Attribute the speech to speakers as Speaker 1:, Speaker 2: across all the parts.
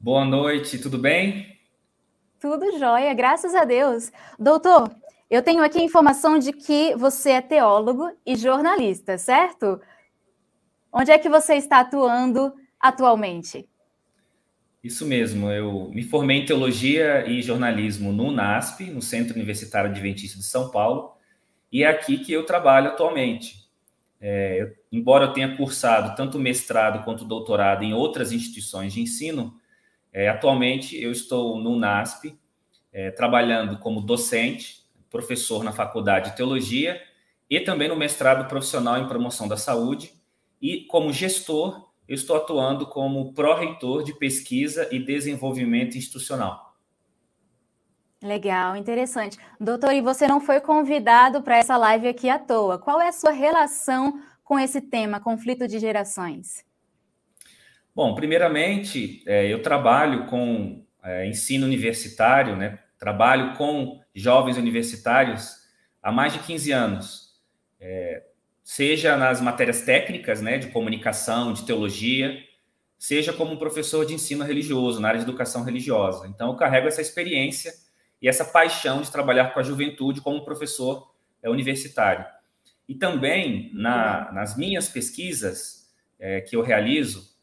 Speaker 1: Boa noite, tudo bem?
Speaker 2: Tudo jóia, graças a Deus. Doutor, eu tenho aqui a informação de que você é teólogo e jornalista, certo? Onde é que você está atuando atualmente?
Speaker 1: Isso mesmo, eu me formei em teologia e jornalismo no UNASP, no Centro Universitário Adventista de São Paulo, e é aqui que eu trabalho atualmente. É, embora eu tenha cursado tanto mestrado quanto doutorado em outras instituições de ensino, é, atualmente eu estou no UNASP, é, trabalhando como docente, professor na Faculdade de Teologia e também no mestrado profissional em promoção da saúde, e como gestor eu estou atuando como pró-reitor de pesquisa e desenvolvimento institucional.
Speaker 2: Legal, interessante. Doutor, e você não foi convidado para essa live aqui à toa. Qual é a sua relação com esse tema, conflito de gerações?
Speaker 1: Bom, primeiramente, é, eu trabalho com é, ensino universitário, né? trabalho com jovens universitários há mais de 15 anos. É, seja nas matérias técnicas, né, de comunicação, de teologia, seja como professor de ensino religioso, na área de educação religiosa. Então, eu carrego essa experiência e essa paixão de trabalhar com a juventude como professor é, universitário. E também, na, nas minhas pesquisas é, que eu realizo,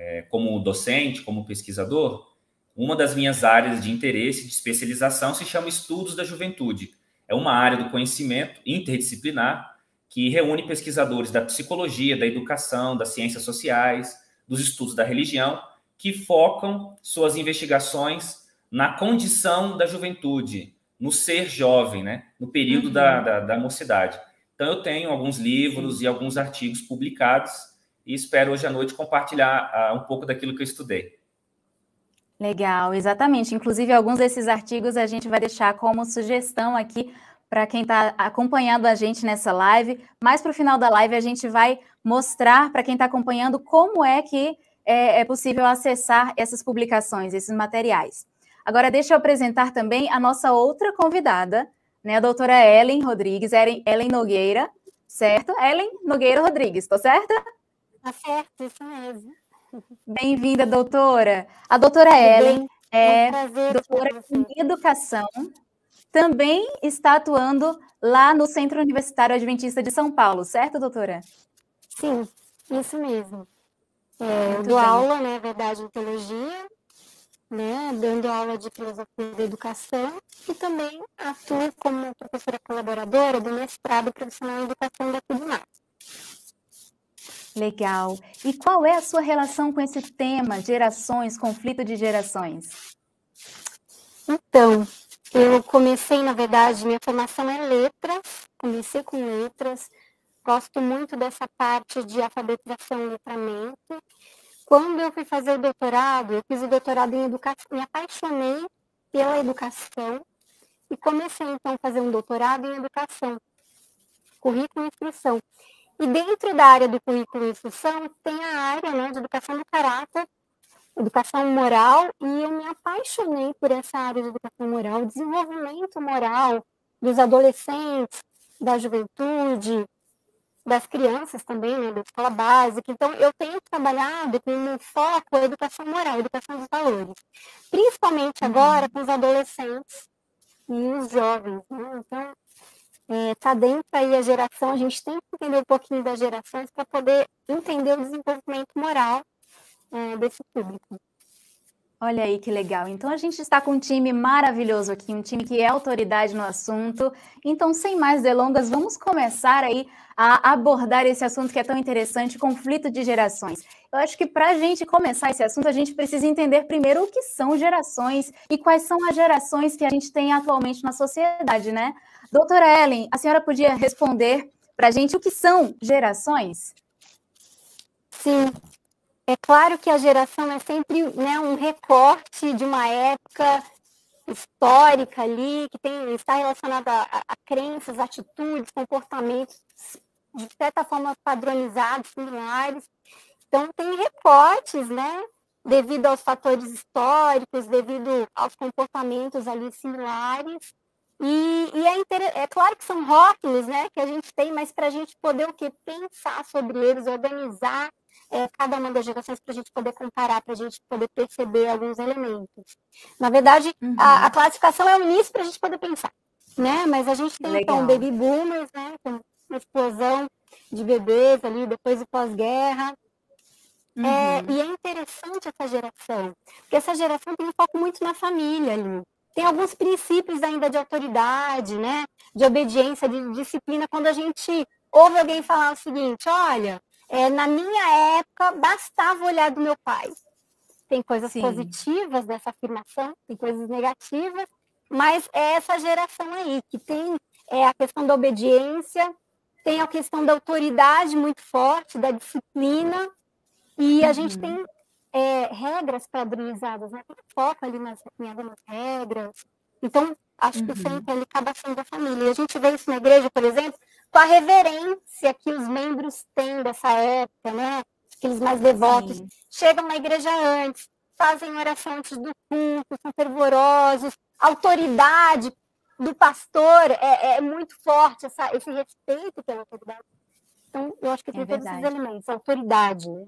Speaker 1: é, como docente, como pesquisador, uma das minhas áreas de interesse, de especialização, se chama Estudos da Juventude. É uma área do conhecimento interdisciplinar que reúne pesquisadores da psicologia, da educação, das ciências sociais, dos estudos da religião, que focam suas investigações na condição da juventude, no ser jovem, né? no período uhum. da, da, da mocidade. Então, eu tenho alguns livros e alguns artigos publicados e espero hoje à noite compartilhar uh, um pouco daquilo que eu estudei.
Speaker 2: Legal, exatamente. Inclusive, alguns desses artigos a gente vai deixar como sugestão aqui para quem está acompanhando a gente nessa live. Mais para o final da live, a gente vai mostrar para quem está acompanhando como é que é, é, possível acessar essas publicações, esses materiais. Agora, deixa eu apresentar também a nossa outra convidada, né, a doutora Ellen Rodrigues, Ellen Nogueira, certo? Ellen Nogueira Rodrigues, estou certa?
Speaker 3: Tá certo, isso mesmo.
Speaker 2: Bem-vinda, doutora. A doutora Ellen é, é doutora em educação também está atuando lá no Centro Universitário Adventista de São Paulo, certo, doutora?
Speaker 3: Sim, isso mesmo. É, eu dou bem. aula, né, verdade, em teologia, né, dando aula de filosofia da educação e também atuo como professora colaboradora do mestrado profissional em educação da FUDMAR.
Speaker 2: Legal. E qual é a sua relação com esse tema, gerações, conflito de gerações?
Speaker 3: Então, eu comecei, na verdade, minha formação é letras, comecei com letras, gosto muito dessa parte de alfabetização e letramento. Quando eu fui fazer o doutorado, eu fiz o doutorado em educação, me apaixonei pela educação e comecei então a fazer um doutorado em educação, currículo e instrução. E dentro da área do currículo e instrução tem a área né, de educação do caráter, educação moral e eu me apaixonei por essa área de educação moral, desenvolvimento moral dos adolescentes, da juventude, das crianças também, né, da escola básica. Então, eu tenho trabalhado com um foco a educação moral, a educação dos valores, principalmente agora com os adolescentes e os jovens. Né? Então, está é, dentro aí a geração, a gente tem que entender um pouquinho das gerações para poder entender o desenvolvimento moral é, desse público.
Speaker 2: Olha aí que legal. Então a gente está com um time maravilhoso aqui, um time que é autoridade no assunto. Então, sem mais delongas, vamos começar aí a abordar esse assunto que é tão interessante, conflito de gerações. Eu acho que para a gente começar esse assunto, a gente precisa entender primeiro o que são gerações e quais são as gerações que a gente tem atualmente na sociedade, né? Doutora Ellen, a senhora podia responder para a gente o que são gerações?
Speaker 3: Sim, é claro que a geração é sempre né, um recorte de uma época histórica ali, que tem, está relacionada a, a crenças, atitudes, comportamentos de certa forma padronizados, similares. Então, tem recortes, né? Devido aos fatores históricos, devido aos comportamentos ali similares. E, e é, inter... é claro que são rótulos, né? Que a gente tem, mas para a gente poder o quê? Pensar sobre eles, organizar é, cada uma das gerações para a gente poder comparar, para a gente poder perceber alguns elementos. Na verdade, uhum. a, a, classificação é o início para a gente poder pensar, né? Mas a gente tem então baby boomers, né? Com uma explosão de bebês ali depois do pós-guerra. É, uhum. É, e é interessante essa geração, porque essa geração tem um foco muito na família ali. Tem alguns princípios ainda de autoridade, né? De obediência, de disciplina. Quando a gente ouve alguém falar o seguinte, olha, é, na minha época, bastava olhar do meu pai. Tem coisas Sim. positivas dessa afirmação, tem coisas negativas, mas é essa geração aí que tem é, a questão da obediência, tem a questão da autoridade muito forte, da disciplina, e a uhum. gente tem é, regras padronizadas, né? Foco ali nas, em algumas regras. Então, acho que uhum. sempre ele acaba sendo a família. E a gente vê isso na igreja, por exemplo, com a reverência que os membros têm dessa época, né? Aqueles mais devotos, Sim. chegam na igreja antes, fazem oração antes do culto, são fervorosos, a autoridade do pastor é, é muito forte, essa, esse respeito pela autoridade. Então, eu acho que tem é todos esses elementos, a autoridade, né?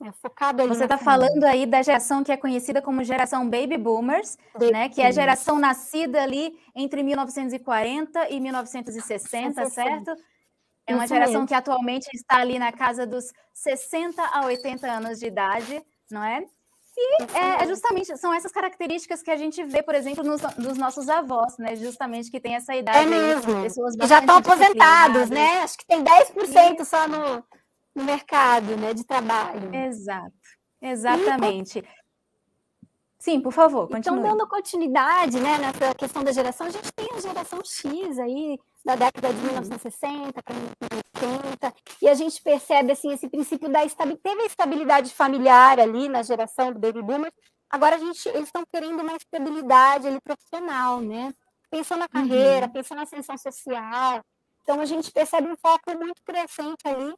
Speaker 3: É focado
Speaker 2: Você está falando aí da geração que é conhecida como geração Baby Boomers, Baby né? Que é a geração nascida ali entre 1940 e 1960, certo? É uma geração que atualmente está ali na casa dos 60 a 80 anos de idade, não é? E é, é, justamente, são essas características que a gente vê, por exemplo, nos, nos nossos avós, né? Justamente que tem essa idade.
Speaker 3: É mesmo. Pessoas já estão aposentados, né? Acho que tem 10% só no, no mercado né, de trabalho.
Speaker 2: Exato, exatamente. Sim, por favor,
Speaker 3: então, continue. Então, dando continuidade né, nessa questão da geração, a gente tem a geração X aí, da década de 1960 para 1980, e a gente percebe assim, esse princípio da estabilidade, teve a estabilidade familiar ali na geração do Baby Boomer, agora a gente, eles estão querendo uma estabilidade ali profissional, né? Pensando na carreira, uhum. pensando na ascensão social. Então, a gente percebe um foco muito crescente ali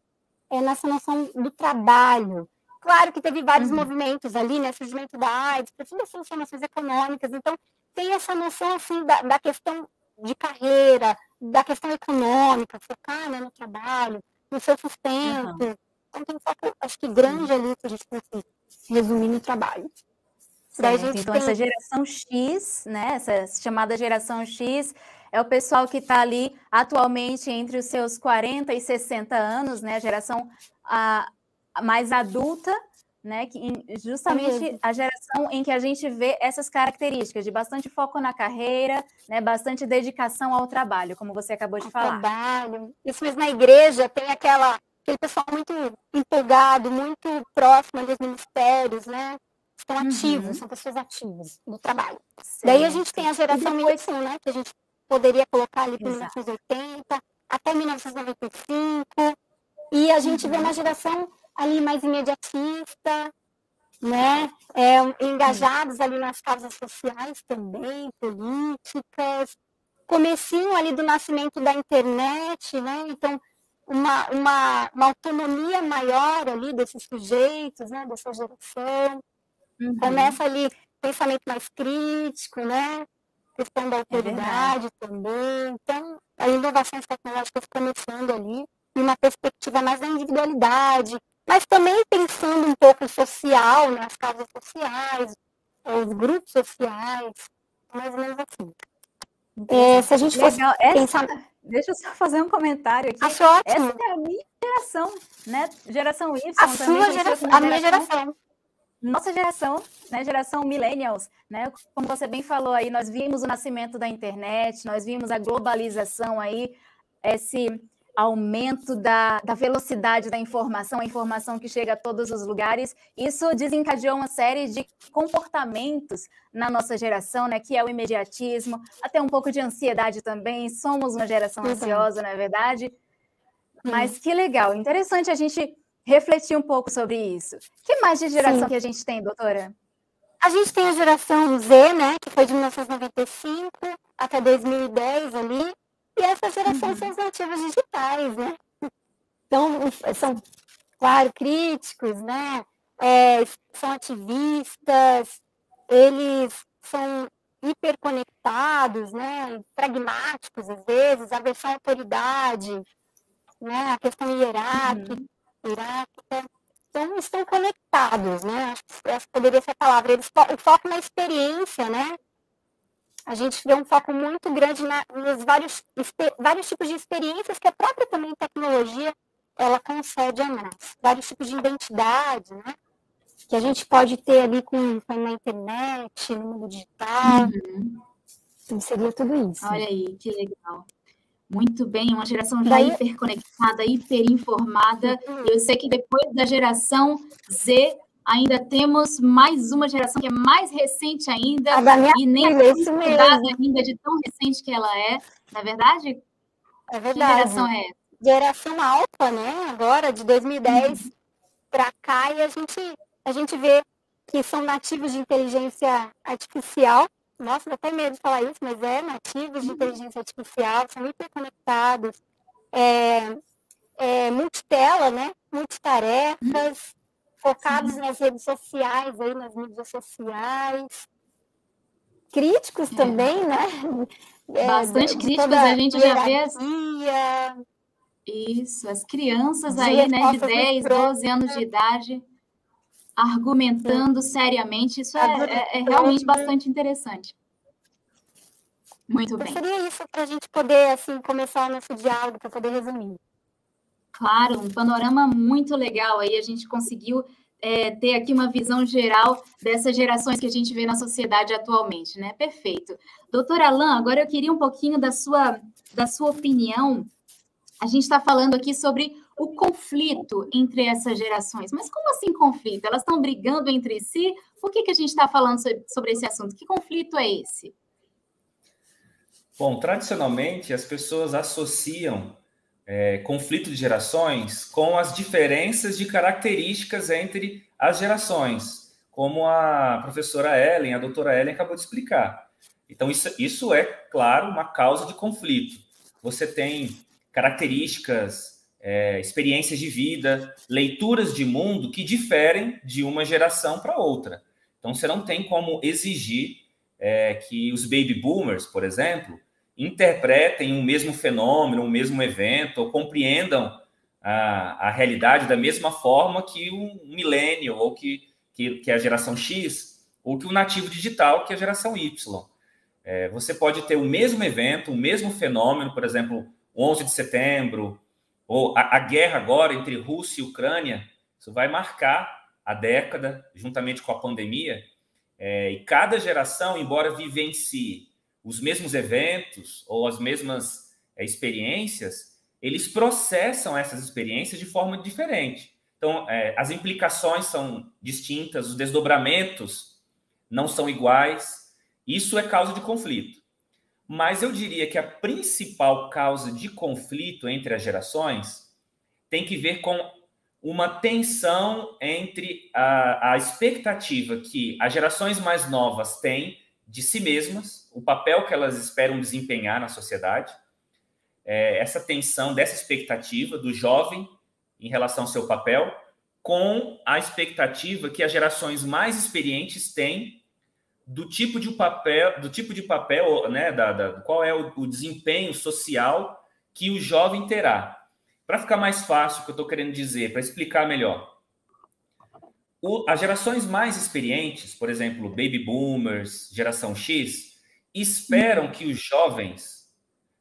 Speaker 3: é, nessa noção do trabalho. Claro que teve vários uhum. movimentos ali, né? Surgimento da AIDS, todas essas transformações econômicas. Então, tem essa noção, assim, da, da questão de carreira, da questão econômica, focar né, no trabalho, no seu sustento. Uhum. Então, tem um foco, acho que grande ali, que a gente pode resumir no trabalho.
Speaker 2: então, tem... essa geração X, né, essa chamada geração X, é o pessoal que está ali atualmente entre os seus 40 e 60 anos, né? A geração a, mais adulta, né? Que justamente a geração em que a gente vê essas características de bastante foco na carreira, né? Bastante dedicação ao trabalho, como você acabou de falar.
Speaker 3: Trabalho. Isso mesmo na igreja tem aquela aquele pessoal muito empolgado, muito próximo dos ministérios, né? Estão uhum. ativos, são pessoas ativas no trabalho. Sim. Daí a gente tem a geração depois... né? Que a gente poderia colocar ali para 1980 até 1995. E a gente uhum. vê uma geração ali mais imediatista, né? É, engajados ali nas causas sociais também, políticas. Comecinho ali do nascimento da internet, né? Então, uma, uma, uma autonomia maior ali desses sujeitos, né? Dessa geração. Uhum. Começa ali pensamento mais crítico, né? Questão da é autoridade é também. Então, as inovações tecnológicas começando ali, e uma perspectiva mais da individualidade, mas também pensando um pouco social, nas causas sociais, os grupos sociais, mais ou menos assim.
Speaker 2: É, se a gente fosse Legal. pensar... Deixa eu só fazer um comentário aqui.
Speaker 3: Acho ótimo.
Speaker 2: Essa é a minha geração, né? Geração Y.
Speaker 3: A sua geração, a minha geração
Speaker 2: nossa geração, né, geração millennials, né, como você bem falou aí, nós vimos o nascimento da internet, nós vimos a globalização aí, esse aumento da, da velocidade da informação, a informação que chega a todos os lugares, isso desencadeou uma série de comportamentos na nossa geração, né, que é o imediatismo, até um pouco de ansiedade também, somos uma geração ansiosa, não é verdade? Mas que legal, interessante a gente refletir um pouco sobre isso. que mais de geração Sim. que a gente tem, doutora?
Speaker 3: A gente tem a geração Z, né, que foi de 1995 até 2010 ali, e essa geração uhum. são os nativos digitais, né? Então, são, claro, críticos, né? É, são ativistas, eles são hiperconectados, né? Pragmáticos, às vezes, a versão autoridade, né? A questão hierárquica. Uhum hierárquica. então, estão conectados, né? Acho que essa poderia ser a palavra. Eles, o foco na experiência, né? A gente vê um foco muito grande na, nos vários, vários tipos de experiências que a própria também tecnologia ela concede a nós. Vários tipos de identidade, né? Que a gente pode ter ali com, com na internet, no mundo digital. Uhum. Então, seria tudo isso.
Speaker 2: Olha aí, que legal. Muito bem, uma geração já Daí... hiperconectada, hiperinformada. Uhum. Eu sei que depois da geração Z, ainda temos mais uma geração que é mais recente ainda.
Speaker 3: A da minha
Speaker 2: e nem
Speaker 3: é isso mesmo.
Speaker 2: ainda de tão recente que ela é. Não é verdade?
Speaker 3: É verdade. Que geração é essa? Geração alfa, né? Agora, de 2010 uhum. para cá, e a gente, a gente vê que são nativos de inteligência artificial nossa, dá até medo de falar isso, mas é nativos de uhum. inteligência artificial, são hiperconectados, é, é, multitela, né? Multitarefas, focados Sim. nas redes sociais, aí nas mídias sociais. Críticos é. também, né?
Speaker 2: É, Bastante críticos, a gente já vê as... Isso, as crianças aí, né, de 10, 12 anos de idade, argumentando seriamente, isso é, é, é realmente bastante interessante. Muito bem.
Speaker 3: Seria isso para a gente poder assim começar o nosso diálogo, para poder resumir.
Speaker 2: Claro, um panorama muito legal aí, a gente conseguiu é, ter aqui uma visão geral dessas gerações que a gente vê na sociedade atualmente, né? Perfeito. Doutora Alain, agora eu queria um pouquinho da sua, da sua opinião. A gente está falando aqui sobre o conflito entre essas gerações. Mas como assim conflito? Elas estão brigando entre si? Por que, que a gente está falando sobre esse assunto? Que conflito é esse?
Speaker 1: Bom, tradicionalmente as pessoas associam é, conflito de gerações com as diferenças de características entre as gerações, como a professora Ellen, a doutora Ellen acabou de explicar. Então, isso, isso é, claro, uma causa de conflito. Você tem características é, experiências de vida, leituras de mundo que diferem de uma geração para outra. Então, você não tem como exigir é, que os baby boomers, por exemplo, interpretem um mesmo fenômeno, um mesmo evento, ou compreendam a, a realidade da mesma forma que um milênio, ou que, que, que, a geração X, ou que o nativo digital, que a geração Y. É, você pode ter o mesmo evento, o mesmo fenômeno, por exemplo, 11 de setembro, ou a, a guerra agora entre Rússia e Ucrânia, isso vai marcar a década, juntamente com a pandemia, é, e cada geração, embora vivencie os mesmos eventos ou as mesmas é, experiências, eles processam essas experiências de forma diferente. Então, é, as implicações são distintas, os desdobramentos não são iguais. Isso é causa de conflito. Mas eu diria que a principal causa de conflito entre as gerações tem que ver com uma tensão entre a, a expectativa que as gerações mais novas têm de si mesmas, o papel que elas esperam desempenhar na sociedade, é, essa tensão dessa expectativa do jovem em relação ao seu papel, com a expectativa que as gerações mais experientes têm do tipo de papel, do tipo de papel, né, da, da qual é o, o, desempenho social que o jovem terá. Para ficar mais fácil, o que eu estou querendo dizer, para explicar melhor, o, as gerações mais experientes, por exemplo, baby boomers, geração X, esperam que os jovens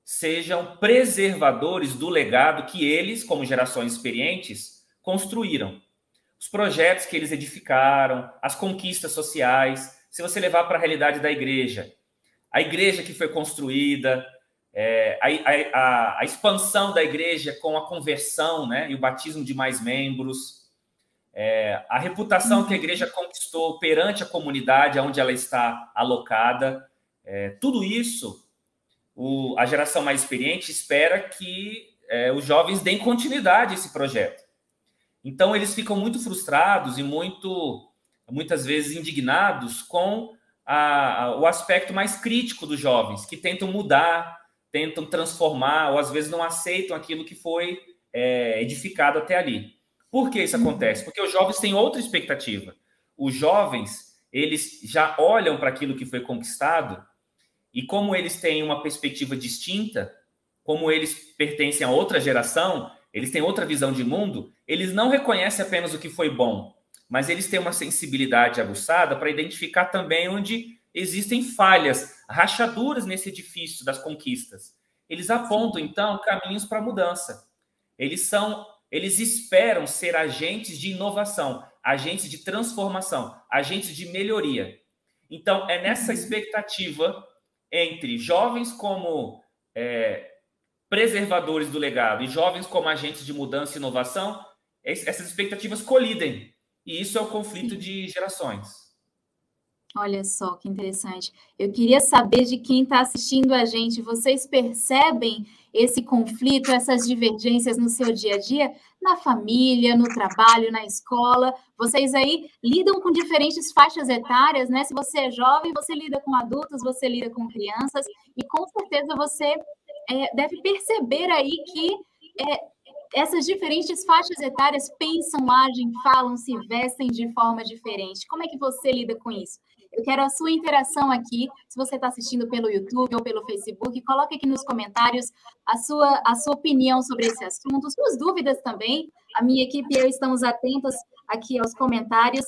Speaker 1: sejam preservadores do legado que eles, como gerações experientes, construíram. Os projetos que eles edificaram, as conquistas sociais, se você levar para a realidade da igreja, a igreja que foi construída, é, a, a, a, expansão da igreja com a conversão né, e o batismo de mais membros, é, a reputação que a igreja conquistou perante a comunidade onde ela está alocada, é, tudo isso o, a geração mais experiente espera que é, os jovens deem continuidade a esse projeto. Então, eles ficam muito frustrados e muito muitas vezes indignados com a, a, o aspecto mais crítico dos jovens, que tentam mudar, tentam transformar, ou às vezes não aceitam aquilo que foi é, edificado até ali. Por que isso uhum. acontece? Porque os jovens têm outra expectativa. Os jovens, eles já olham para aquilo que foi conquistado e como eles têm uma perspectiva distinta, como eles pertencem a outra geração, eles têm outra visão de mundo, eles não reconhecem apenas o que foi bom, mas eles têm uma sensibilidade aguçada para identificar também onde existem falhas, rachaduras nesse edifício das conquistas. Eles apontam então caminhos para mudança. Eles são, eles esperam ser agentes de inovação, agentes de transformação, agentes de melhoria. Então é nessa uhum. expectativa entre jovens como é, preservadores do legado e jovens como agentes de mudança e inovação, essas expectativas colidem. E isso é o conflito de gerações.
Speaker 2: Olha só que interessante. Eu queria saber de quem está assistindo a gente. Vocês percebem esse conflito, essas divergências no seu dia a dia, na família, no trabalho, na escola? Vocês aí lidam com diferentes faixas etárias, né? Se você é jovem, você lida com adultos, você lida com crianças, e com certeza você é, deve perceber aí que é, essas diferentes faixas etárias pensam, agem, falam, se vestem de forma diferente. Como é que você lida com isso? Eu quero a sua interação aqui. Se você está assistindo pelo YouTube ou pelo Facebook, coloque aqui nos comentários a sua, a sua opinião sobre esse assunto, suas dúvidas também. A minha equipe e eu estamos atentos aqui aos comentários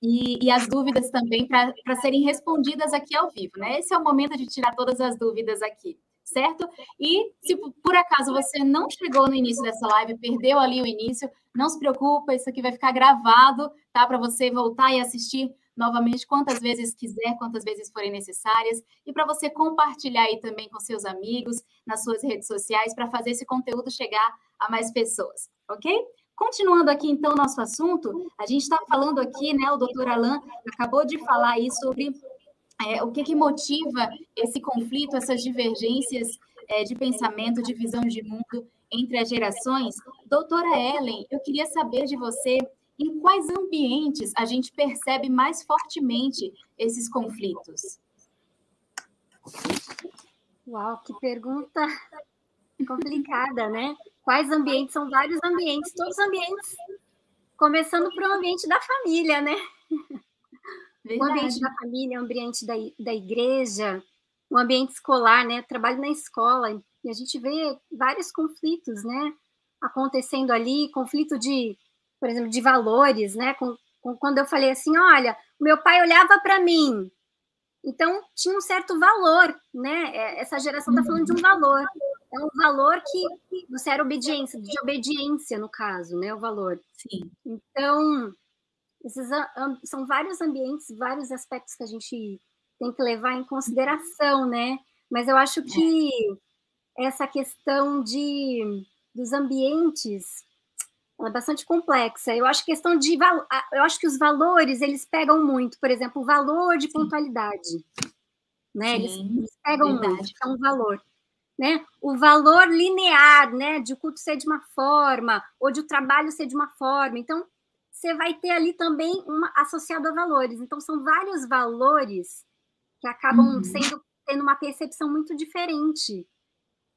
Speaker 2: e, e as dúvidas também para serem respondidas aqui ao vivo, né? Esse é o momento de tirar todas as dúvidas aqui certo? E se por acaso você não chegou no início dessa live, perdeu ali o início, não se preocupa, isso aqui vai ficar gravado, tá? Para você voltar e assistir novamente quantas vezes quiser, quantas vezes forem necessárias, e para você compartilhar aí também com seus amigos, nas suas redes sociais, para fazer esse conteúdo chegar a mais pessoas, ok? Continuando aqui, então, nosso assunto, a gente está falando aqui, né, o doutor Alain acabou de falar aí sobre é, o que, que motiva esse conflito, essas divergências é, de pensamento, de visão de mundo entre as gerações. Doutora Ellen, eu queria saber de você em quais ambientes a gente percebe mais fortemente esses conflitos?
Speaker 4: Uau, que pergunta complicada, né? Quais ambientes? São vários ambientes, todos os ambientes, começando para o ambiente da família, né? Verdade. O ambiente da família, o ambiente da, da igreja, o ambiente escolar, né? Trabalho na escola, e a gente vê vários conflitos, né? Acontecendo ali, conflito de por exemplo, de valores, né? Com, com, quando eu falei assim, olha, meu pai olhava para mim, então tinha um certo valor, né? É, essa geração está falando de um valor. É um valor que você era obediência, de obediência, no caso, né? O valor.
Speaker 2: Sim.
Speaker 4: Então, esses são vários ambientes, vários aspectos que a gente tem que levar em consideração, né? Mas eu acho que essa questão de dos ambientes é bastante complexa. Eu acho questão de eu acho que os valores eles pegam muito, por exemplo, o valor de pontualidade, né? Eles, eles, pegam verdade. muito, é um valor, né? O valor linear, né? De o culto ser de uma forma ou de o trabalho ser de uma forma. Então você vai ter ali também uma associado a valores. Então são vários valores que acabam uhum. sendo tendo uma percepção muito diferente,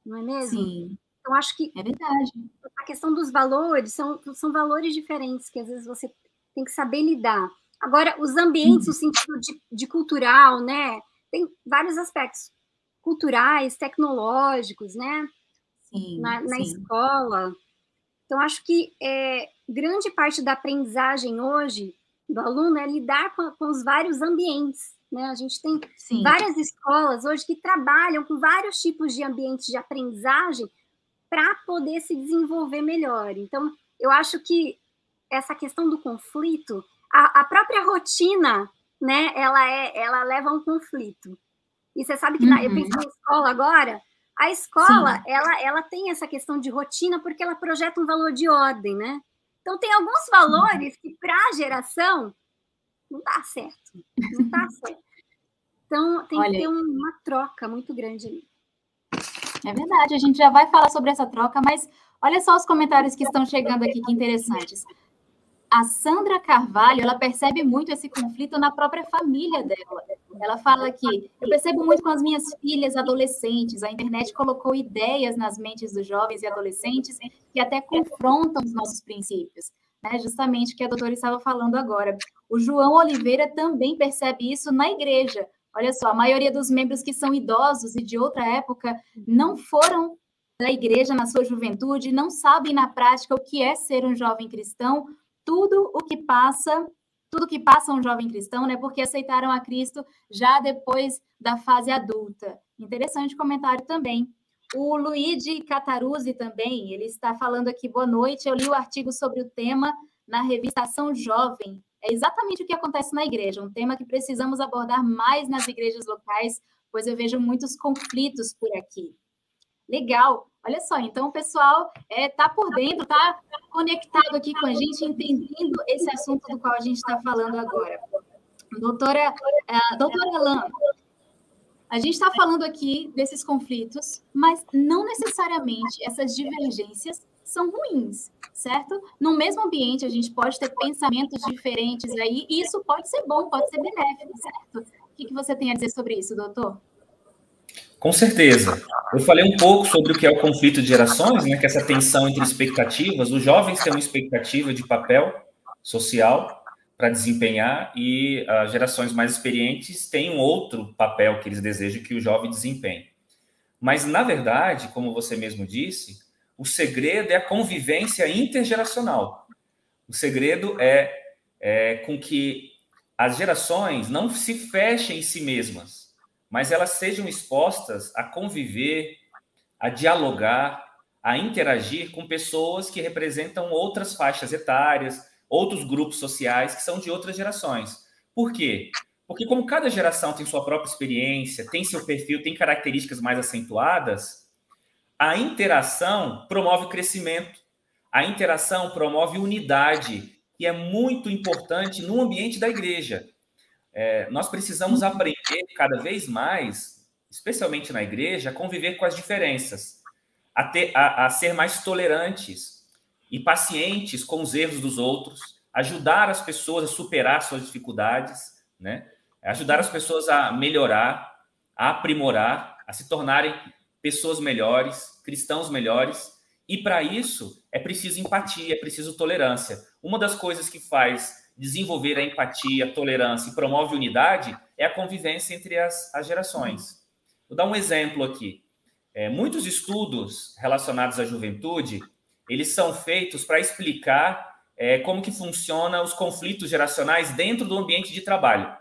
Speaker 4: não é mesmo?
Speaker 2: Sim.
Speaker 4: Então, acho que
Speaker 2: é verdade.
Speaker 4: A questão dos valores são, são valores diferentes que às vezes você tem que saber lidar. Agora, os ambientes, no sentido de, de cultural, né? Tem vários aspectos culturais, tecnológicos, né?
Speaker 2: Sim,
Speaker 4: na, na
Speaker 2: sim.
Speaker 4: escola. Então, acho que é, grande parte da aprendizagem hoje do aluno é lidar com, com os vários ambientes. Né? A gente tem sim. várias escolas hoje que trabalham com vários tipos de ambientes de aprendizagem para poder se desenvolver melhor. Então, eu acho que essa questão do conflito, a, a, própria rotina, né, ela, é, ela leva a um conflito. E você sabe que uhum. na, eu penso na escola agora, a escola, ela, ela tem essa questão de rotina porque ela projeta um valor de ordem, né? Então, tem alguns valores que, para a geração, não dá certo. Não dá certo. Então, tem Olha, que ter uma troca muito grande ali.
Speaker 2: É verdade, a gente já vai falar sobre essa troca, mas olha só os comentários que estão chegando aqui, que interessantes. A Sandra Carvalho, ela percebe muito esse conflito na própria família dela. Ela fala que eu percebo muito com as minhas filhas adolescentes. A internet colocou ideias nas mentes dos jovens e adolescentes que até confrontam os nossos princípios. Né? Justamente o que a doutora estava falando agora. O João Oliveira também percebe isso na igreja. Olha só, a maioria dos membros que são idosos e de outra época não foram da igreja na sua juventude, não sabem na prática o que é ser um jovem cristão, tudo o que passa, tudo que passa um jovem cristão, né? Porque aceitaram a Cristo já depois da fase adulta. Interessante comentário também. O Luigi Cataruzzi também, ele está falando aqui, boa noite. Eu li o artigo sobre o tema na revista Ação Jovem. É exatamente o que acontece na igreja, um tema que precisamos abordar mais nas igrejas locais, pois eu vejo muitos conflitos por aqui. Legal. Olha só, então o pessoal está é, tá por dentro, está conectado aqui com a gente, entendendo esse assunto do qual a gente está falando agora. Doutora, uh, doutora Elan, a gente está falando aqui desses conflitos, mas não necessariamente essas divergências são ruins, certo? No mesmo ambiente, a gente pode ter pensamentos diferentes aí, e isso pode ser bom, pode ser benéfico, certo? O que, que você tem a dizer sobre isso, doutor?
Speaker 1: Com certeza. Eu falei um pouco sobre o que é o conflito de gerações, né, que é essa tensão entre expectativas. Os jovens têm uma expectativa de papel social para desempenhar e as gerações mais experientes têm um outro papel que eles desejam que o jovem desempenhe. Mas, na verdade, como você mesmo disse, o segredo é a convivência intergeracional. O segredo é, é com que as gerações não se fechem em si mesmas, mas elas sejam expostas a conviver, a dialogar, a interagir com pessoas que representam outras faixas etárias, outros grupos sociais que são de outras gerações. Por quê? Porque como cada geração tem sua própria experiência, tem seu perfil, tem características mais acentuadas, a interação promove crescimento, a interação promove unidade, que é muito importante no ambiente da igreja. É, nós precisamos aprender cada vez mais, especialmente na igreja, a conviver com as diferenças, a, ter, a, a ser mais tolerantes e pacientes com os erros dos outros, ajudar as pessoas a superar suas dificuldades, né? ajudar as pessoas a melhorar, a aprimorar, a se tornarem pessoas melhores, cristãos melhores. E para isso é preciso empatia, é preciso tolerância. Uma das coisas que faz desenvolver a empatia, a tolerância e promove unidade é a convivência entre as, as gerações. Vou dar um exemplo aqui. É, muitos estudos relacionados à juventude, eles são feitos para explicar é, como que funciona os conflitos geracionais dentro do ambiente de trabalho.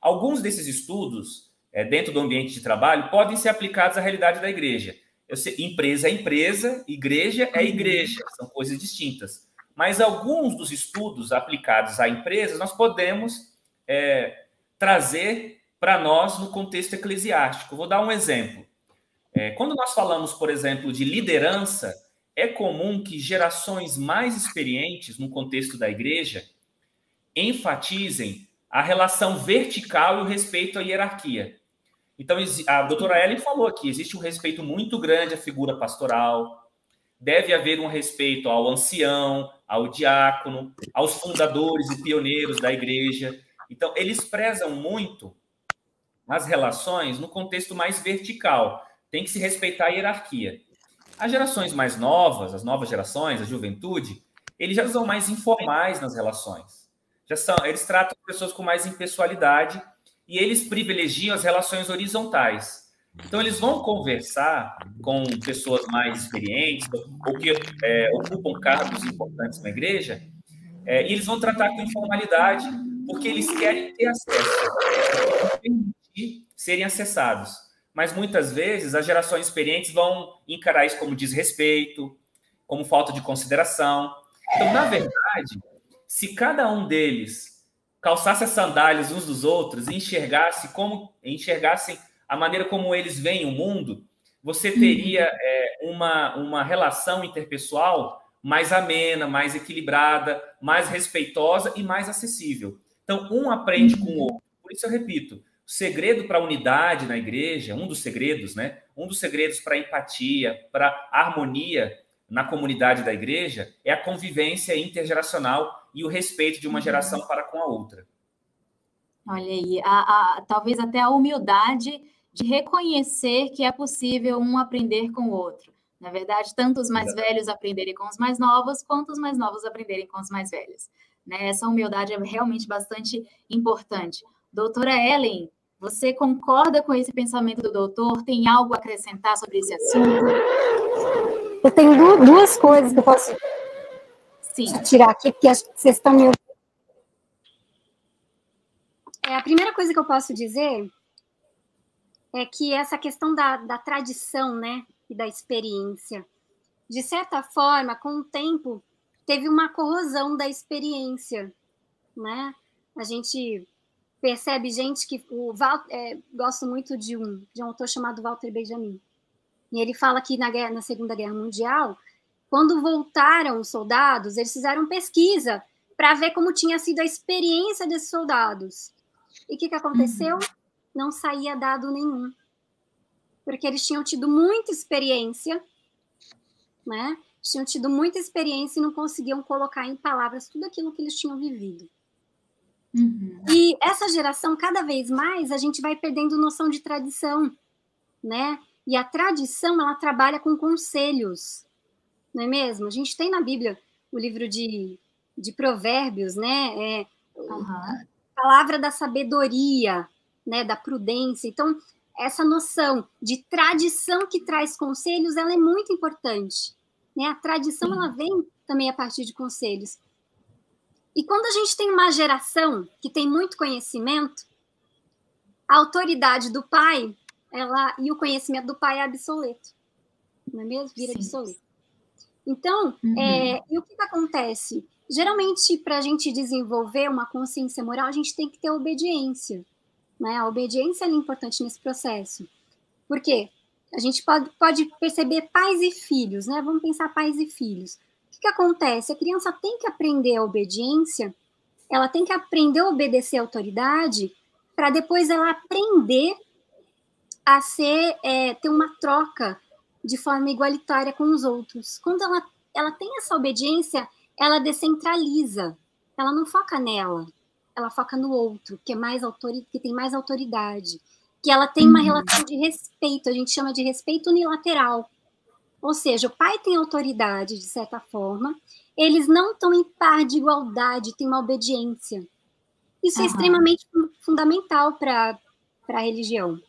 Speaker 1: Alguns desses estudos, é, dentro do ambiente de trabalho, podem ser aplicados à realidade da igreja. Sei, empresa é empresa, igreja é igreja, são coisas distintas mas alguns dos estudos aplicados a empresas nós podemos é, trazer para nós no contexto eclesiástico. Vou dar um exemplo. É, quando nós falamos, por exemplo, de liderança, é comum que gerações mais experientes no contexto da igreja enfatizem a relação vertical e o respeito à hierarquia. Então, a doutora Ellen falou aqui: existe um respeito muito grande à figura pastoral, deve haver um respeito ao ancião, ao diácono, aos fundadores e pioneiros da igreja. Então, eles prezam muito as relações no contexto mais vertical. Tem que se respeitar a hierarquia. As gerações mais novas, as novas gerações, a juventude, eles já são mais informais nas relações. Já são, eles tratam pessoas com mais impessoalidade e eles privilegiam as relações horizontais. Então, eles vão conversar com pessoas mais experientes, ou que é, ocupam cargos importantes na igreja, é, e eles vão tratar com informalidade, porque eles querem ter acesso, permitir serem acessados. Mas muitas vezes as gerações experientes vão encarar isso como desrespeito, como falta de consideração. Então, na verdade, se cada um deles calçasse as sandálias uns dos outros e enxergasse como enxergassem a maneira como eles veem o mundo, você teria é, uma, uma relação interpessoal mais amena, mais equilibrada, mais respeitosa e mais acessível. Então, um aprende com o outro. Por isso eu repito, o segredo para a unidade na igreja, um dos segredos, né? Um dos segredos para a empatia, para a harmonia na comunidade da igreja é a convivência intergeracional e o respeito de uma geração para com a outra.
Speaker 2: Olha aí, a, a, talvez até a humildade de reconhecer que é possível um aprender com o outro. Na verdade, tanto os mais velhos aprenderem com os mais novos, quanto os mais novos aprenderem com os mais velhos. Né? Essa humildade é realmente bastante importante. Doutora Ellen, Você concorda com esse pensamento do doutor? Tem algo a acrescentar sobre esse assunto?
Speaker 3: Eu tenho duas coisas que eu posso Sim. tirar aqui, porque acho que vocês estão me
Speaker 4: é, a primeira coisa que eu posso dizer é que essa questão da, da tradição, né, e da experiência, de certa forma, com o tempo, teve uma corrosão da experiência, né? A gente percebe gente que o Val, é, gosto muito de um de um autor chamado Walter Benjamin e ele fala que na, guerra, na Segunda Guerra Mundial, quando voltaram os soldados, eles fizeram pesquisa para ver como tinha sido a experiência desses soldados. E o que, que aconteceu? Uhum. Não saía dado nenhum. Porque eles tinham tido muita experiência, né? Tinham tido muita experiência e não conseguiam colocar em palavras tudo aquilo que eles tinham vivido. Uhum. E essa geração, cada vez mais, a gente vai perdendo noção de tradição, né? E a tradição, ela trabalha com conselhos, não é mesmo? A gente tem na Bíblia o livro de, de Provérbios, né? É, uhum. Palavra da sabedoria, né? Da prudência. Então, essa noção de tradição que traz conselhos, ela é muito importante. Né? A tradição, ela vem também a partir de conselhos. E quando a gente tem uma geração que tem muito conhecimento, a autoridade do pai ela e o conhecimento do pai é obsoleto, não é mesmo? Vira Sim. obsoleto. Então, uhum. é, e o que, que acontece? Geralmente, para a gente desenvolver uma consciência moral, a gente tem que ter obediência. Né? A obediência é importante nesse processo. Por quê? A gente pode, pode perceber pais e filhos, né? Vamos pensar pais e filhos. O que, que acontece? A criança tem que aprender a obediência, ela tem que aprender a obedecer a autoridade, para depois ela aprender a ser é, ter uma troca de forma igualitária com os outros. Quando ela, ela tem essa obediência, ela descentraliza, ela não foca nela, ela foca no outro, que é mais autori que tem mais autoridade, que ela tem uma uhum. relação de respeito, a gente chama de respeito unilateral. Ou seja, o pai tem autoridade, de certa forma, eles não estão em par de igualdade, tem uma obediência. Isso uhum. é extremamente fundamental para a religião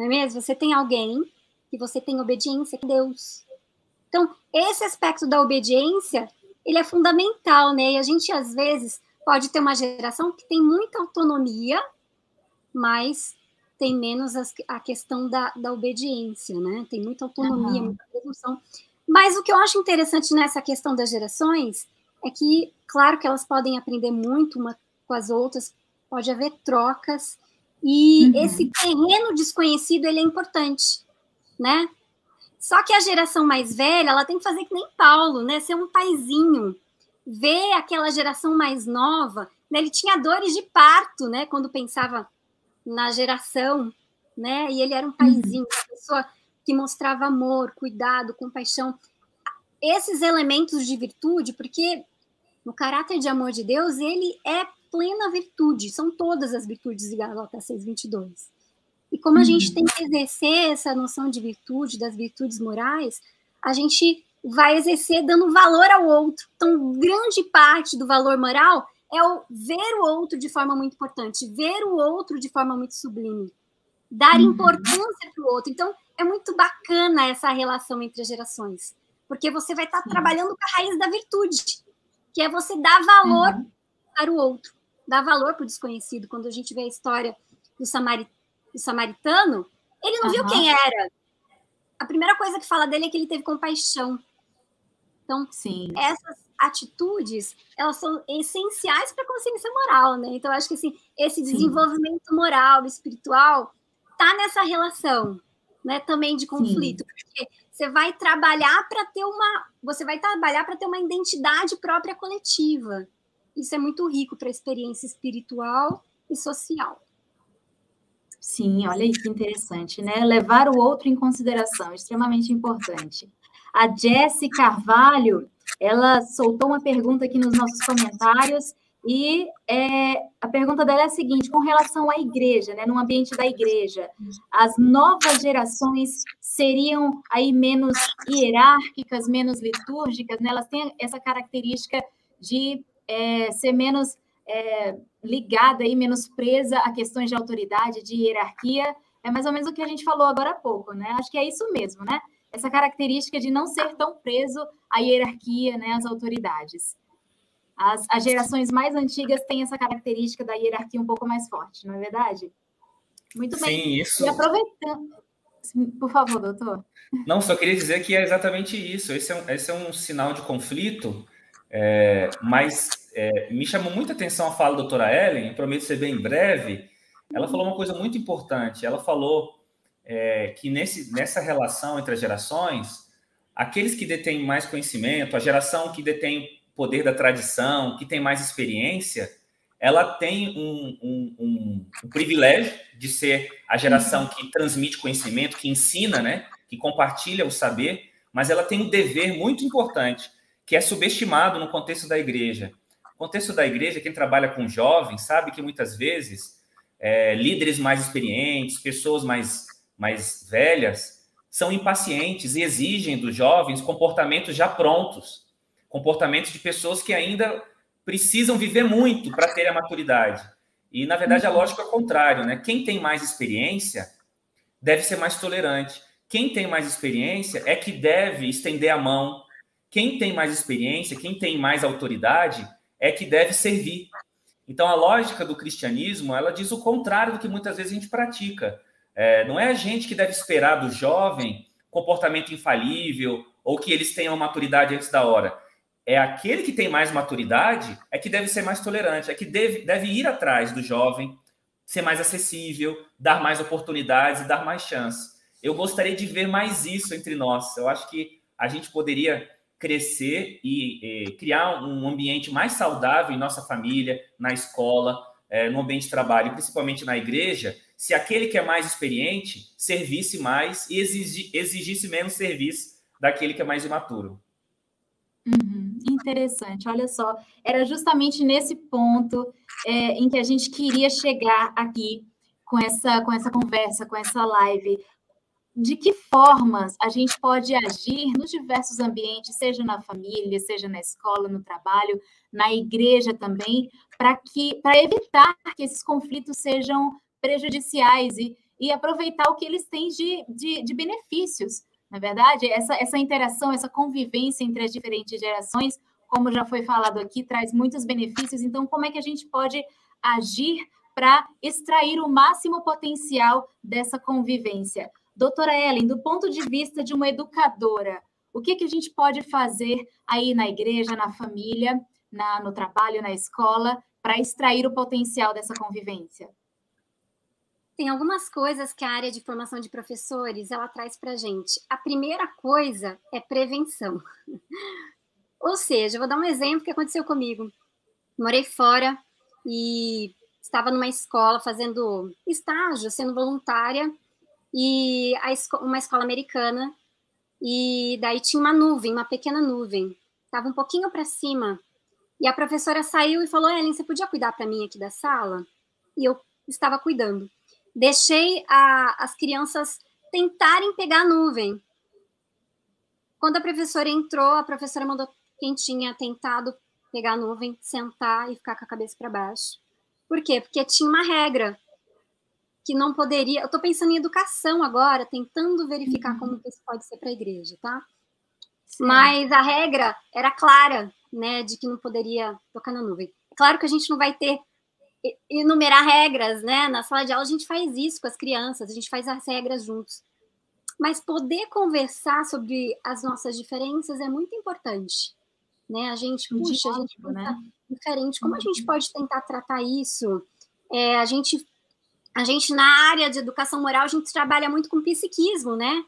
Speaker 4: não é mesmo? Você tem alguém que você tem obediência a Deus. Então, esse aspecto da obediência, ele é fundamental, né? E a gente, às vezes, pode ter uma geração que tem muita autonomia, mas tem menos a questão da, da obediência, né? Tem muita autonomia, uhum. muita presunção. Mas o que eu acho interessante nessa questão das gerações é que, claro que elas podem aprender muito uma com as outras, pode haver trocas, e uhum. esse terreno desconhecido ele é importante, né? Só que a geração mais velha, ela tem que fazer que nem Paulo, né? Ser um paizinho, ver aquela geração mais nova, né? Ele tinha dores de parto, né? Quando pensava na geração, né? E ele era um paizinho, uma pessoa que mostrava amor, cuidado, compaixão. Esses elementos de virtude, porque no caráter de amor de Deus, ele é plena virtude, são todas as virtudes de Gálatas 6:22. E como a gente uhum. tem que exercer essa noção de virtude, das virtudes morais, a gente vai exercer dando valor ao outro. Então, grande parte do valor moral é o ver o outro de forma muito importante, ver o outro de forma muito sublime, dar uhum. importância para o outro. Então, é muito bacana essa relação entre as gerações, porque você vai estar trabalhando com a raiz da virtude, que é você dar valor uhum. para o outro dá valor para o desconhecido. Quando a gente vê a história do, Samari, do samaritano, ele não uhum. viu quem era. A primeira coisa que fala dele é que ele teve compaixão. Então, Sim. essas atitudes, elas são essenciais para a consciência moral, né? Então, acho que assim, esse desenvolvimento Sim. moral, espiritual, tá nessa relação, né? Também de conflito, Sim. porque você vai trabalhar para ter uma, você vai trabalhar para ter uma identidade própria coletiva. Isso é muito rico para a experiência espiritual e social.
Speaker 2: Sim, olha aí que interessante, né? Levar o outro em consideração, extremamente importante. A Jessie Carvalho, ela soltou uma pergunta aqui nos nossos comentários e é, a pergunta dela é a seguinte: com relação à igreja, né, no ambiente da igreja, as novas gerações seriam aí menos hierárquicas, menos litúrgicas, né? Elas têm essa característica de é, ser menos é, ligada e menos presa a questões de autoridade, de hierarquia. É mais ou menos o que a gente falou agora há pouco, né? Acho que é isso mesmo, né? Essa característica de não ser tão preso à hierarquia, né, às autoridades. As, as gerações mais antigas têm essa característica da hierarquia um pouco mais forte, não é verdade?
Speaker 1: Muito bem. Sim, isso.
Speaker 2: E aproveitando. Por favor, doutor.
Speaker 1: Não, só queria dizer que é exatamente isso. Esse é um, esse é um sinal de conflito, é, mas é, me chamou muita atenção a fala da doutora Ellen, prometo ser bem breve. Ela falou uma coisa muito importante. Ela falou é, que nesse, nessa relação entre as gerações, aqueles que detêm mais conhecimento, a geração que detém o poder da tradição, que tem mais experiência, ela tem um, um, um, um, privilégio de ser a geração que transmite conhecimento, que ensina, né, que compartilha o saber, mas ela tem um dever muito importante, que é subestimado no contexto da igreja. No contexto da igreja, quem trabalha com jovens sabe que muitas vezes é, líderes mais experientes, pessoas mais, mais velhas, são impacientes e exigem dos jovens comportamentos já prontos, comportamentos de pessoas que ainda precisam viver muito para ter a maturidade. E, na verdade, a lógica é o contrário, né? Quem tem mais experiência deve ser mais tolerante. Quem tem mais experiência é que deve estender a mão. Quem tem mais experiência, quem tem mais autoridade, é que deve servir. Então, a lógica do cristianismo, ela diz o contrário do que muitas vezes a gente pratica. É, não é a gente que deve esperar do jovem comportamento infalível ou que eles tenham maturidade antes da hora é aquele que tem mais maturidade é que deve ser mais tolerante, é que deve, deve ir atrás do jovem, ser mais acessível, dar mais oportunidades e dar mais chance. Eu gostaria de ver mais isso entre nós. Eu acho que a gente poderia crescer e, e criar um ambiente mais saudável em nossa família, na escola, é, no ambiente de trabalho, principalmente na igreja, se aquele que é mais experiente servisse mais e exigi, exigisse menos serviço daquele que é mais imaturo.
Speaker 2: Uhum, interessante, olha só, era justamente nesse ponto é, em que a gente queria chegar aqui com essa, com essa conversa, com essa live. De que formas a gente pode agir nos diversos ambientes, seja na família, seja na escola, no trabalho, na igreja também, para que para evitar que esses conflitos sejam prejudiciais e, e aproveitar o que eles têm de, de, de benefícios na é verdade, essa, essa interação, essa convivência entre as diferentes gerações, como já foi falado aqui, traz muitos benefícios. Então, como é que a gente pode agir para extrair o máximo potencial dessa convivência? Doutora Ellen, do ponto de vista de uma educadora, o que, que a gente pode fazer aí na igreja, na família, na, no trabalho, na escola, para extrair o potencial dessa convivência?
Speaker 4: tem algumas coisas que a área de formação de professores ela traz para gente. A primeira coisa é prevenção. Ou seja, eu vou dar um exemplo que aconteceu comigo. Morei fora e estava numa escola fazendo estágio, sendo voluntária, e esco uma escola americana, e daí tinha uma nuvem, uma pequena nuvem, estava um pouquinho para cima, e a professora saiu e falou: Ellen, você podia cuidar para mim aqui da sala? E eu estava cuidando deixei a, as crianças tentarem pegar a nuvem. Quando a professora entrou, a professora mandou quem tinha tentado pegar a nuvem sentar e ficar com a cabeça para baixo. Por quê? Porque tinha uma regra que não poderia. Eu estou pensando em educação agora, tentando verificar uhum. como isso pode ser para a igreja, tá? Sim. Mas a regra era clara, né, de que não poderia tocar na nuvem. Claro que a gente não vai ter enumerar regras, né? Na sala de aula a gente faz isso com as crianças, a gente faz as regras juntos. Mas poder conversar sobre as nossas diferenças é muito importante, né? A gente, puxa, a gente né? diferente. Como a gente uhum. pode tentar tratar isso? É, a gente, a gente na área de educação moral a gente trabalha muito com psiquismo, né?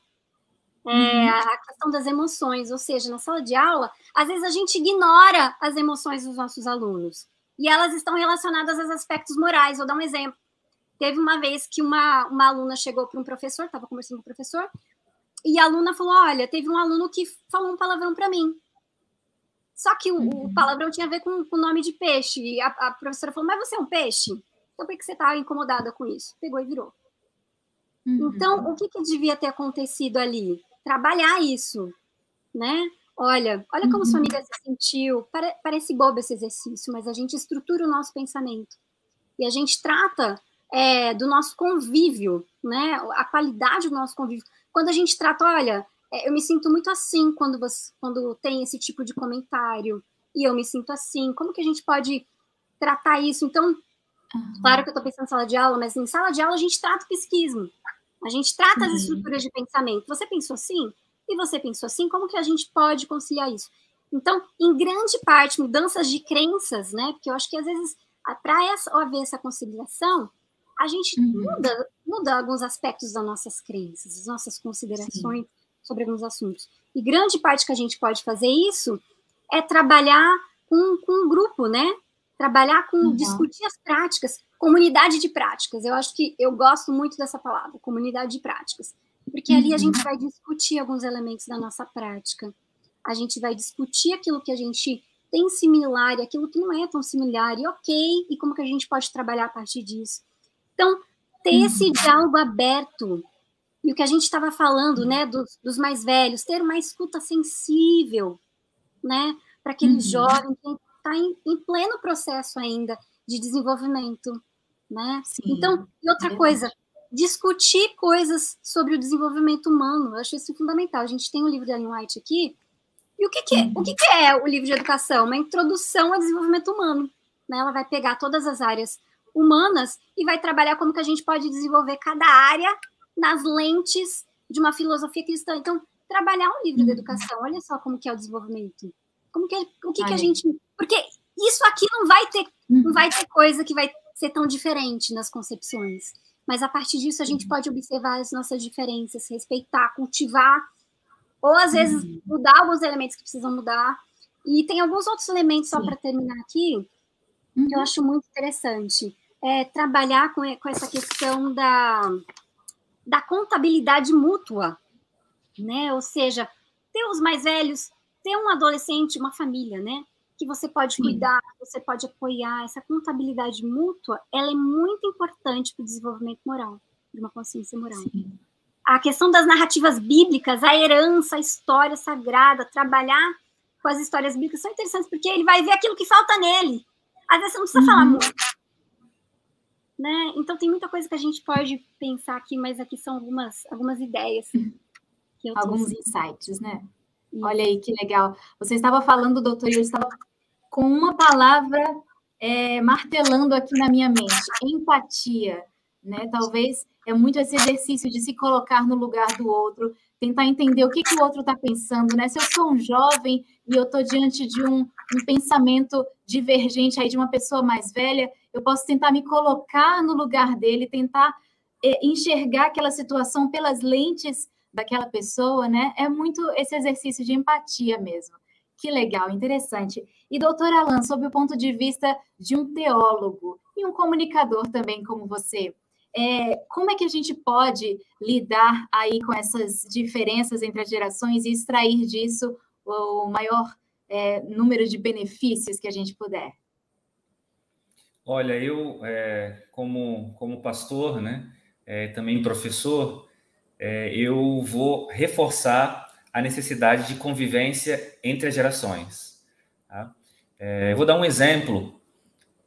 Speaker 4: É, uhum. a questão das emoções, ou seja, na sala de aula, às vezes a gente ignora as emoções dos nossos alunos e elas estão relacionadas aos aspectos morais. Vou dar um exemplo. Teve uma vez que uma, uma aluna chegou para um professor, estava conversando com o professor, e a aluna falou: Olha, teve um aluno que falou um palavrão para mim. Só que o, uhum. o, palavrão tinha a ver com o nome de peixe. E a, a, professora falou: Mas você é um peixe? Então por que você está incomodada com isso? Pegou e virou. Uhum. Então, o que, que devia ter acontecido ali? Trabalhar isso, né? Olha, olha como uhum. sua amiga se sentiu. Pare, parece bobo esse exercício, mas a gente estrutura o nosso pensamento. E a gente trata é, do nosso convívio, né? A qualidade do nosso convívio. Quando a gente trata, olha, é, eu me sinto muito assim quando, você, quando tem esse tipo de comentário, e eu me sinto assim. Como que a gente pode tratar isso? Então, uhum. claro que eu estou pensando em sala de aula, mas em sala de aula a gente trata o psiquismo. A gente trata uhum. as estruturas de pensamento. Você pensou assim? E você pensou assim? Como que a gente pode conciliar isso? Então, em grande parte, mudanças de crenças, né? Porque eu acho que às vezes, para haver essa conciliação, a gente uhum. muda, muda alguns aspectos das nossas crenças, das nossas considerações Sim. sobre alguns assuntos. E grande parte que a gente pode fazer isso é trabalhar com, com um grupo, né? Trabalhar com, uhum. discutir as práticas, comunidade de práticas. Eu acho que eu gosto muito dessa palavra, comunidade de práticas. Porque ali a gente uhum. vai discutir alguns elementos da nossa prática. A gente vai discutir aquilo que a gente tem similar e aquilo que não é tão similar, e ok, e como que a gente pode trabalhar a partir disso. Então, ter uhum. esse diálogo aberto, e o que a gente estava falando, né, dos, dos, mais velhos, ter uma escuta sensível, né, para aquele uhum. jovem que está em, em, pleno processo ainda de desenvolvimento, né? Sim. Então, e outra coisa, discutir coisas sobre o desenvolvimento humano, eu acho isso fundamental. A gente tem o um livro da Ellen White aqui, e o que, que é? O que, que é o livro de educação? Uma introdução ao desenvolvimento humano. Né? Ela vai pegar todas as áreas humanas e vai trabalhar como que a gente pode desenvolver cada área nas lentes de uma filosofia cristã. Então, trabalhar um livro de uhum. educação, olha só como que é o desenvolvimento. Como que, o que, que a gente. Porque isso aqui não vai ter, não uhum. vai ter coisa que vai ser tão diferente nas concepções. Mas a partir disso a gente uhum. pode observar as nossas diferenças, respeitar, cultivar, ou às vezes mudar alguns elementos que precisam mudar. E tem alguns outros elementos, só para terminar aqui, que eu acho muito interessante é, trabalhar com, com essa questão da, da contabilidade mútua, né? Ou seja, ter os mais velhos, ter um adolescente, uma família, né? Que você pode Sim. cuidar, você pode apoiar. Essa contabilidade mútua, ela é muito importante para o desenvolvimento moral, de uma consciência moral. Sim. A questão das narrativas bíblicas, a herança, a história sagrada, trabalhar com as histórias bíblicas são interessantes porque ele vai ver aquilo que falta nele. Às vezes você não precisa uhum. falar muito, né? Então tem muita coisa que a gente pode pensar aqui, mas aqui são algumas, algumas ideias.
Speaker 2: Alguns insights, né? Olha aí que legal. Você estava falando, doutor, eu estava com uma palavra é, martelando aqui na minha mente: empatia. Né? Talvez é muito esse exercício de se colocar no lugar do outro, tentar entender o que, que o outro está pensando, né? Se eu sou um jovem e eu estou diante de um, um pensamento divergente aí de uma pessoa mais velha, eu posso tentar me colocar no lugar dele, tentar é, enxergar aquela situação pelas lentes daquela pessoa, né? É muito esse exercício de empatia mesmo. Que legal, interessante. E doutor Alan, sob o ponto de vista de um teólogo e um comunicador também como você, é, como é que a gente pode lidar aí com essas diferenças entre as gerações e extrair disso o maior é, número de benefícios que a gente puder?
Speaker 1: Olha, eu, é, como, como pastor, né, é, também professor, é, eu vou reforçar a necessidade de convivência entre as gerações. Tá? É, eu vou dar um exemplo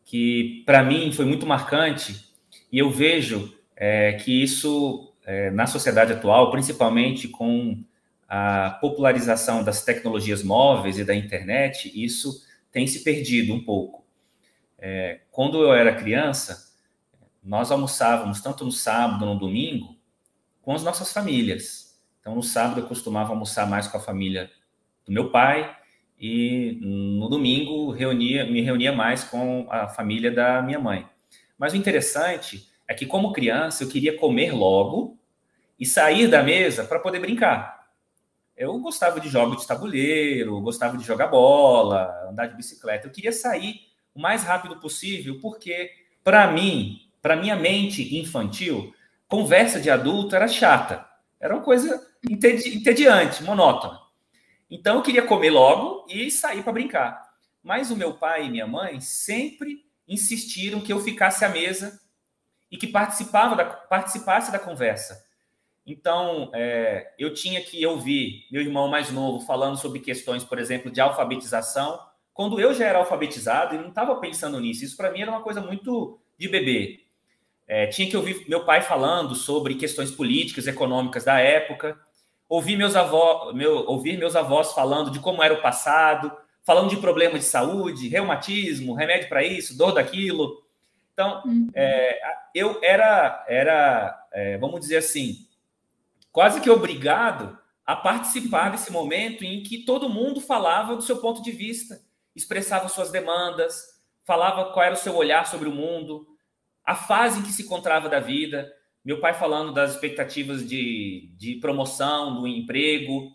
Speaker 1: que, para mim, foi muito marcante e eu vejo é, que isso, é, na sociedade atual, principalmente com a popularização das tecnologias móveis e da internet, isso tem se perdido um pouco. É, quando eu era criança, nós almoçávamos tanto no sábado, no domingo, com as nossas famílias. Então, no sábado eu costumava almoçar mais com a família do meu pai e no domingo reunia, me reunia mais com a família da minha mãe. Mas o interessante é que, como criança, eu queria comer logo e sair da mesa para poder brincar. Eu gostava de jogos de tabuleiro, gostava de jogar bola, andar de bicicleta. Eu queria sair o mais rápido possível, porque para mim, para minha mente infantil, conversa de adulto era chata. Era uma coisa entediante, monótona. Então eu queria comer logo e sair para brincar. Mas o meu pai e minha mãe sempre insistiram que eu ficasse à mesa e que participava da, participasse da conversa. Então, é, eu tinha que ouvir meu irmão mais novo falando sobre questões, por exemplo, de alfabetização, quando eu já era alfabetizado e não estava pensando nisso. Isso para mim era uma coisa muito de bebê. É, tinha que ouvir meu pai falando sobre questões políticas, econômicas da época, ouvir meus avós, meu, ouvir meus avós falando de como era o passado, falando de problemas de saúde, reumatismo, remédio para isso, dor daquilo. Então, uhum. é, eu era, era é, vamos dizer assim, quase que obrigado a participar desse momento em que todo mundo falava do seu ponto de vista, expressava suas demandas, falava qual era o seu olhar sobre o mundo, a fase em que se encontrava da vida. Meu pai falando das expectativas de, de promoção, do emprego,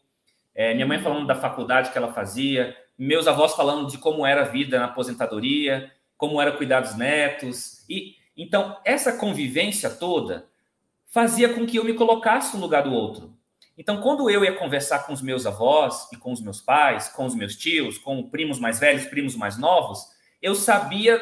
Speaker 1: é, minha mãe falando da faculdade que ela fazia, meus avós falando de como era a vida na aposentadoria, como era cuidar dos netos. E então essa convivência toda fazia com que eu me colocasse no lugar do outro. Então, quando eu ia conversar com os meus avós e com os meus pais, com os meus tios, com primos mais velhos, primos mais novos, eu sabia,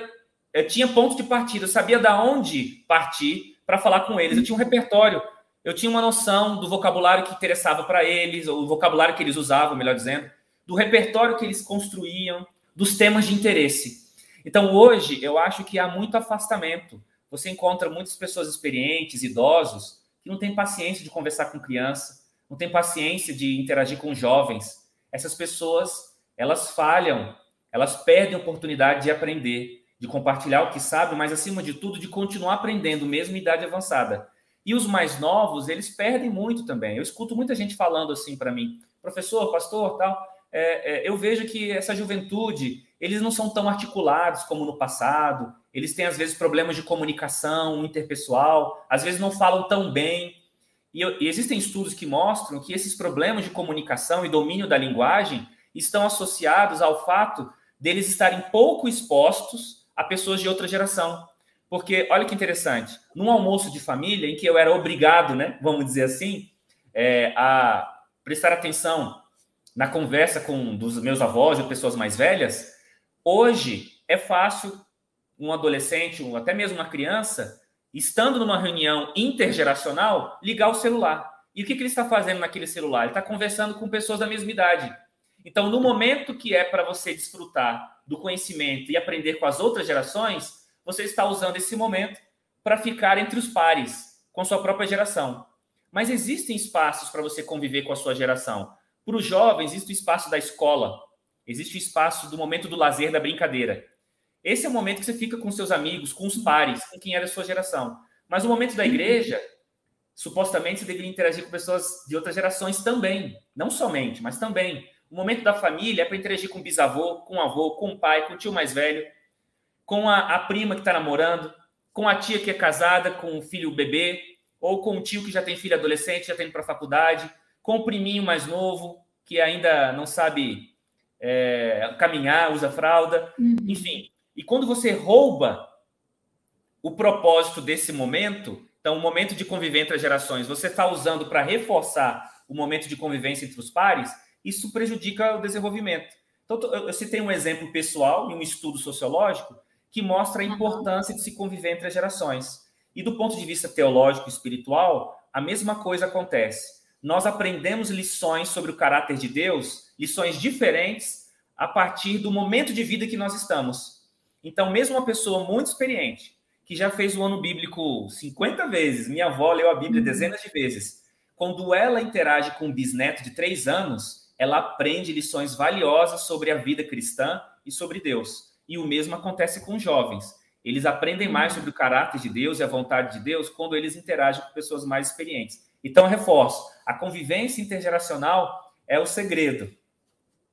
Speaker 1: eu tinha ponto de partida, eu sabia da onde partir para falar com eles. Eu tinha um repertório, eu tinha uma noção do vocabulário que interessava para eles, ou o vocabulário que eles usavam, melhor dizendo, do repertório que eles construíam, dos temas de interesse. Então, hoje, eu acho que há muito afastamento. Você encontra muitas pessoas experientes, idosos, que não têm paciência de conversar com criança, não têm paciência de interagir com jovens. Essas pessoas, elas falham, elas perdem a oportunidade de aprender, de compartilhar o que sabe, mas acima de tudo de continuar aprendendo, mesmo em idade avançada. E os mais novos, eles perdem muito também. Eu escuto muita gente falando assim para mim, professor, pastor, tal. É, é, eu vejo que essa juventude, eles não são tão articulados como no passado. Eles têm às vezes problemas de comunicação interpessoal, às vezes não falam tão bem. E, e existem estudos que mostram que esses problemas de comunicação e domínio da linguagem estão associados ao fato deles estarem pouco expostos a pessoas de outra geração. Porque, olha que interessante, num almoço de família, em que eu era obrigado, né, vamos dizer assim, é, a prestar atenção na conversa com dos meus avós e pessoas mais velhas, hoje é fácil um adolescente, ou até mesmo uma criança, estando numa reunião intergeracional, ligar o celular. E o que, que ele está fazendo naquele celular? Ele está conversando com pessoas da mesma idade. Então, no momento que é para você desfrutar do conhecimento e aprender com as outras gerações, você está usando esse momento para ficar entre os pares, com sua própria geração. Mas existem espaços para você conviver com a sua geração. Para os jovens, existe o espaço da escola, existe o espaço do momento do lazer, da brincadeira. Esse é o momento que você fica com seus amigos, com os pares, com quem era a sua geração. Mas o momento da igreja, supostamente você deveria interagir com pessoas de outras gerações também. Não somente, mas também. O momento da família é para interagir com o bisavô, com o avô, com o pai, com o tio mais velho, com a, a prima que está namorando, com a tia que é casada, com o filho bebê, ou com o tio que já tem filho adolescente, já está indo para a faculdade, com o priminho mais novo, que ainda não sabe é, caminhar, usa fralda, uhum. enfim. E quando você rouba o propósito desse momento, então o momento de convivência entre as gerações, você está usando para reforçar o momento de convivência entre os pares, isso prejudica o desenvolvimento. Então, eu citei um exemplo pessoal e um estudo sociológico que mostra a importância de se conviver entre as gerações. E do ponto de vista teológico e espiritual, a mesma coisa acontece. Nós aprendemos lições sobre o caráter de Deus, lições diferentes, a partir do momento de vida que nós estamos. Então, mesmo uma pessoa muito experiente, que já fez o ano bíblico 50 vezes, minha avó leu a Bíblia uhum. dezenas de vezes, quando ela interage com um bisneto de três anos, ela aprende lições valiosas sobre a vida cristã e sobre Deus. E o mesmo acontece com jovens. Eles aprendem mais sobre o caráter de Deus e a vontade de Deus quando eles interagem com pessoas mais experientes. Então, reforço: a convivência intergeracional é o segredo.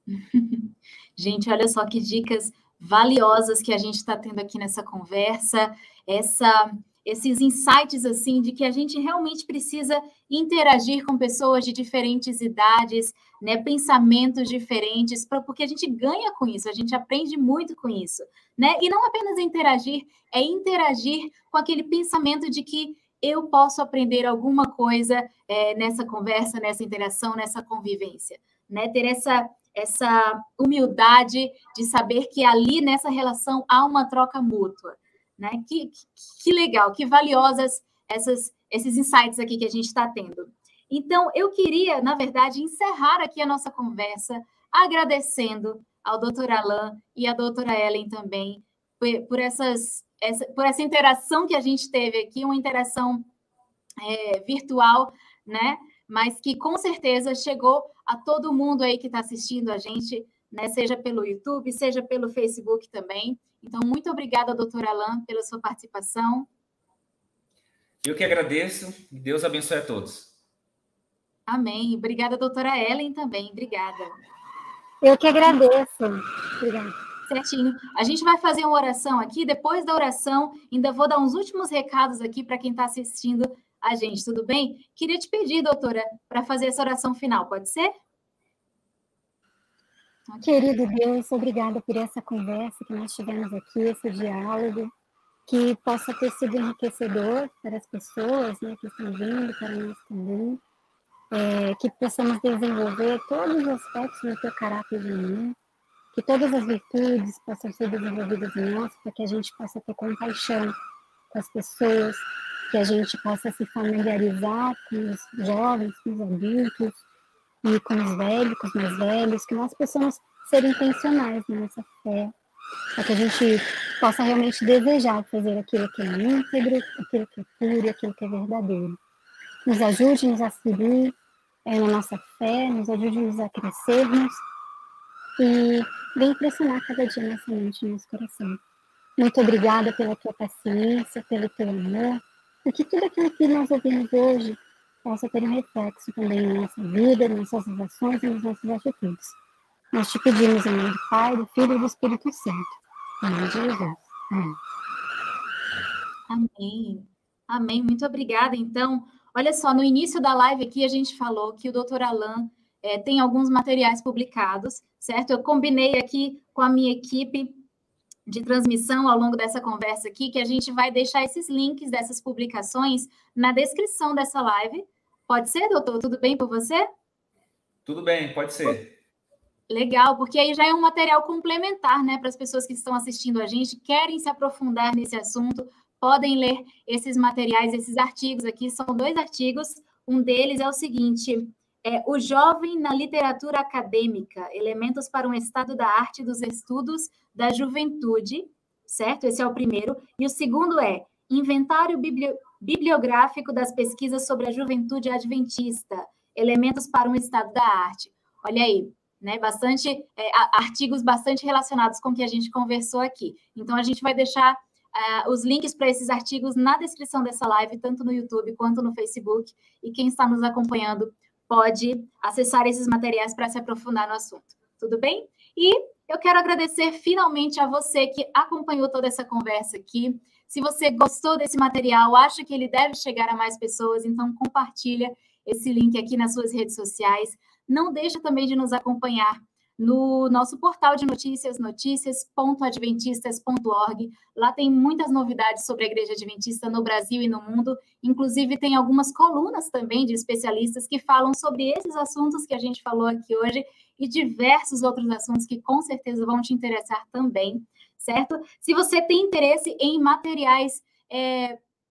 Speaker 2: Gente, olha só que dicas valiosas que a gente está tendo aqui nessa conversa, essa, esses insights assim de que a gente realmente precisa interagir com pessoas de diferentes idades, né, pensamentos diferentes, porque a gente ganha com isso, a gente aprende muito com isso, né? E não apenas interagir, é interagir com aquele pensamento de que eu posso aprender alguma coisa é, nessa conversa, nessa interação, nessa convivência, né? Ter essa essa humildade de saber que ali nessa relação há uma troca mútua. Né? Que, que, legal, que valiosas essas, esses insights aqui que a gente está tendo. Então, eu queria, na verdade, encerrar aqui a nossa conversa agradecendo ao doutor Alain e à doutora Ellen também por, por essas, essa, por essa interação que a gente teve aqui, uma interação é, virtual, né? Mas que com certeza chegou a todo mundo aí que está assistindo a gente, né? Seja pelo YouTube, seja pelo Facebook também. Então, muito obrigada, doutora Alain, pela sua participação.
Speaker 1: Eu que agradeço. Deus abençoe a todos.
Speaker 2: Amém. Obrigada, doutora Ellen, também. Obrigada.
Speaker 3: Eu que agradeço. Obrigada.
Speaker 2: Certinho. A gente vai fazer uma oração aqui. Depois da oração, ainda vou dar uns últimos recados aqui para quem está assistindo a gente, tudo bem? Queria te pedir, doutora, para fazer essa oração final, pode ser?
Speaker 3: Querido Deus, obrigada por essa conversa que nós tivemos aqui, esse diálogo, que possa ter sido enriquecedor para as pessoas né, que estão vindo, para nós também. É, que possamos desenvolver todos os aspectos do teu caráter de mim, que todas as virtudes possam ser desenvolvidas em nós, para que a gente possa ter compaixão com as pessoas, que a gente possa se familiarizar com os jovens, com os adultos e com os velhos, com os mais velhos, que nós possamos ser intencionais na nossa fé, para que a gente possa realmente desejar fazer aquilo que é íntegro, aquilo que é puro, aquilo que é verdadeiro nos ajude-nos a seguir é, na nossa fé, nos ajude-nos a crescermos e vem impressionar cada dia nossa mente e nosso coração. Muito obrigada pela tua paciência, pelo teu amor, e que tudo aquilo que nós ouvimos hoje possa ter um reflexo também na nossa vida, nas nossas ações e nas nossas atitudes. Nós te pedimos em nome do Pai, do Filho e do Espírito Santo. Em nome de Jesus.
Speaker 2: Amém. Amém. Muito obrigada. Então, Olha só, no início da live aqui a gente falou que o doutor Alain é, tem alguns materiais publicados, certo? Eu combinei aqui com a minha equipe de transmissão ao longo dessa conversa aqui, que a gente vai deixar esses links dessas publicações na descrição dessa live. Pode ser, doutor? Tudo bem por você?
Speaker 1: Tudo bem, pode ser.
Speaker 2: Legal, porque aí já é um material complementar, né, para as pessoas que estão assistindo a gente, querem se aprofundar nesse assunto, podem ler esses materiais, esses artigos aqui. São dois artigos. Um deles é o seguinte: é o jovem na literatura acadêmica, elementos para um estado da arte dos estudos da juventude, certo? Esse é o primeiro. E o segundo é inventário bibliográfico das pesquisas sobre a juventude adventista, elementos para um estado da arte. Olha aí, né? Bastante é, artigos bastante relacionados com o que a gente conversou aqui. Então a gente vai deixar uh, os links para esses artigos na descrição dessa live, tanto no YouTube quanto no Facebook. E quem está nos acompanhando pode acessar esses materiais para se aprofundar no assunto. Tudo bem? E eu quero agradecer finalmente a você que acompanhou toda essa conversa aqui. Se você gostou desse material, acha que ele deve chegar a mais pessoas, então compartilha esse link aqui nas suas redes sociais. Não deixa também de nos acompanhar no nosso portal de notícias, notícias.adventistas.org. Lá tem muitas novidades sobre a Igreja Adventista no Brasil e no mundo. Inclusive, tem algumas colunas também de especialistas que falam sobre esses assuntos que a gente falou aqui hoje e diversos outros assuntos que com certeza vão te interessar também, certo? Se você tem interesse em materiais. É,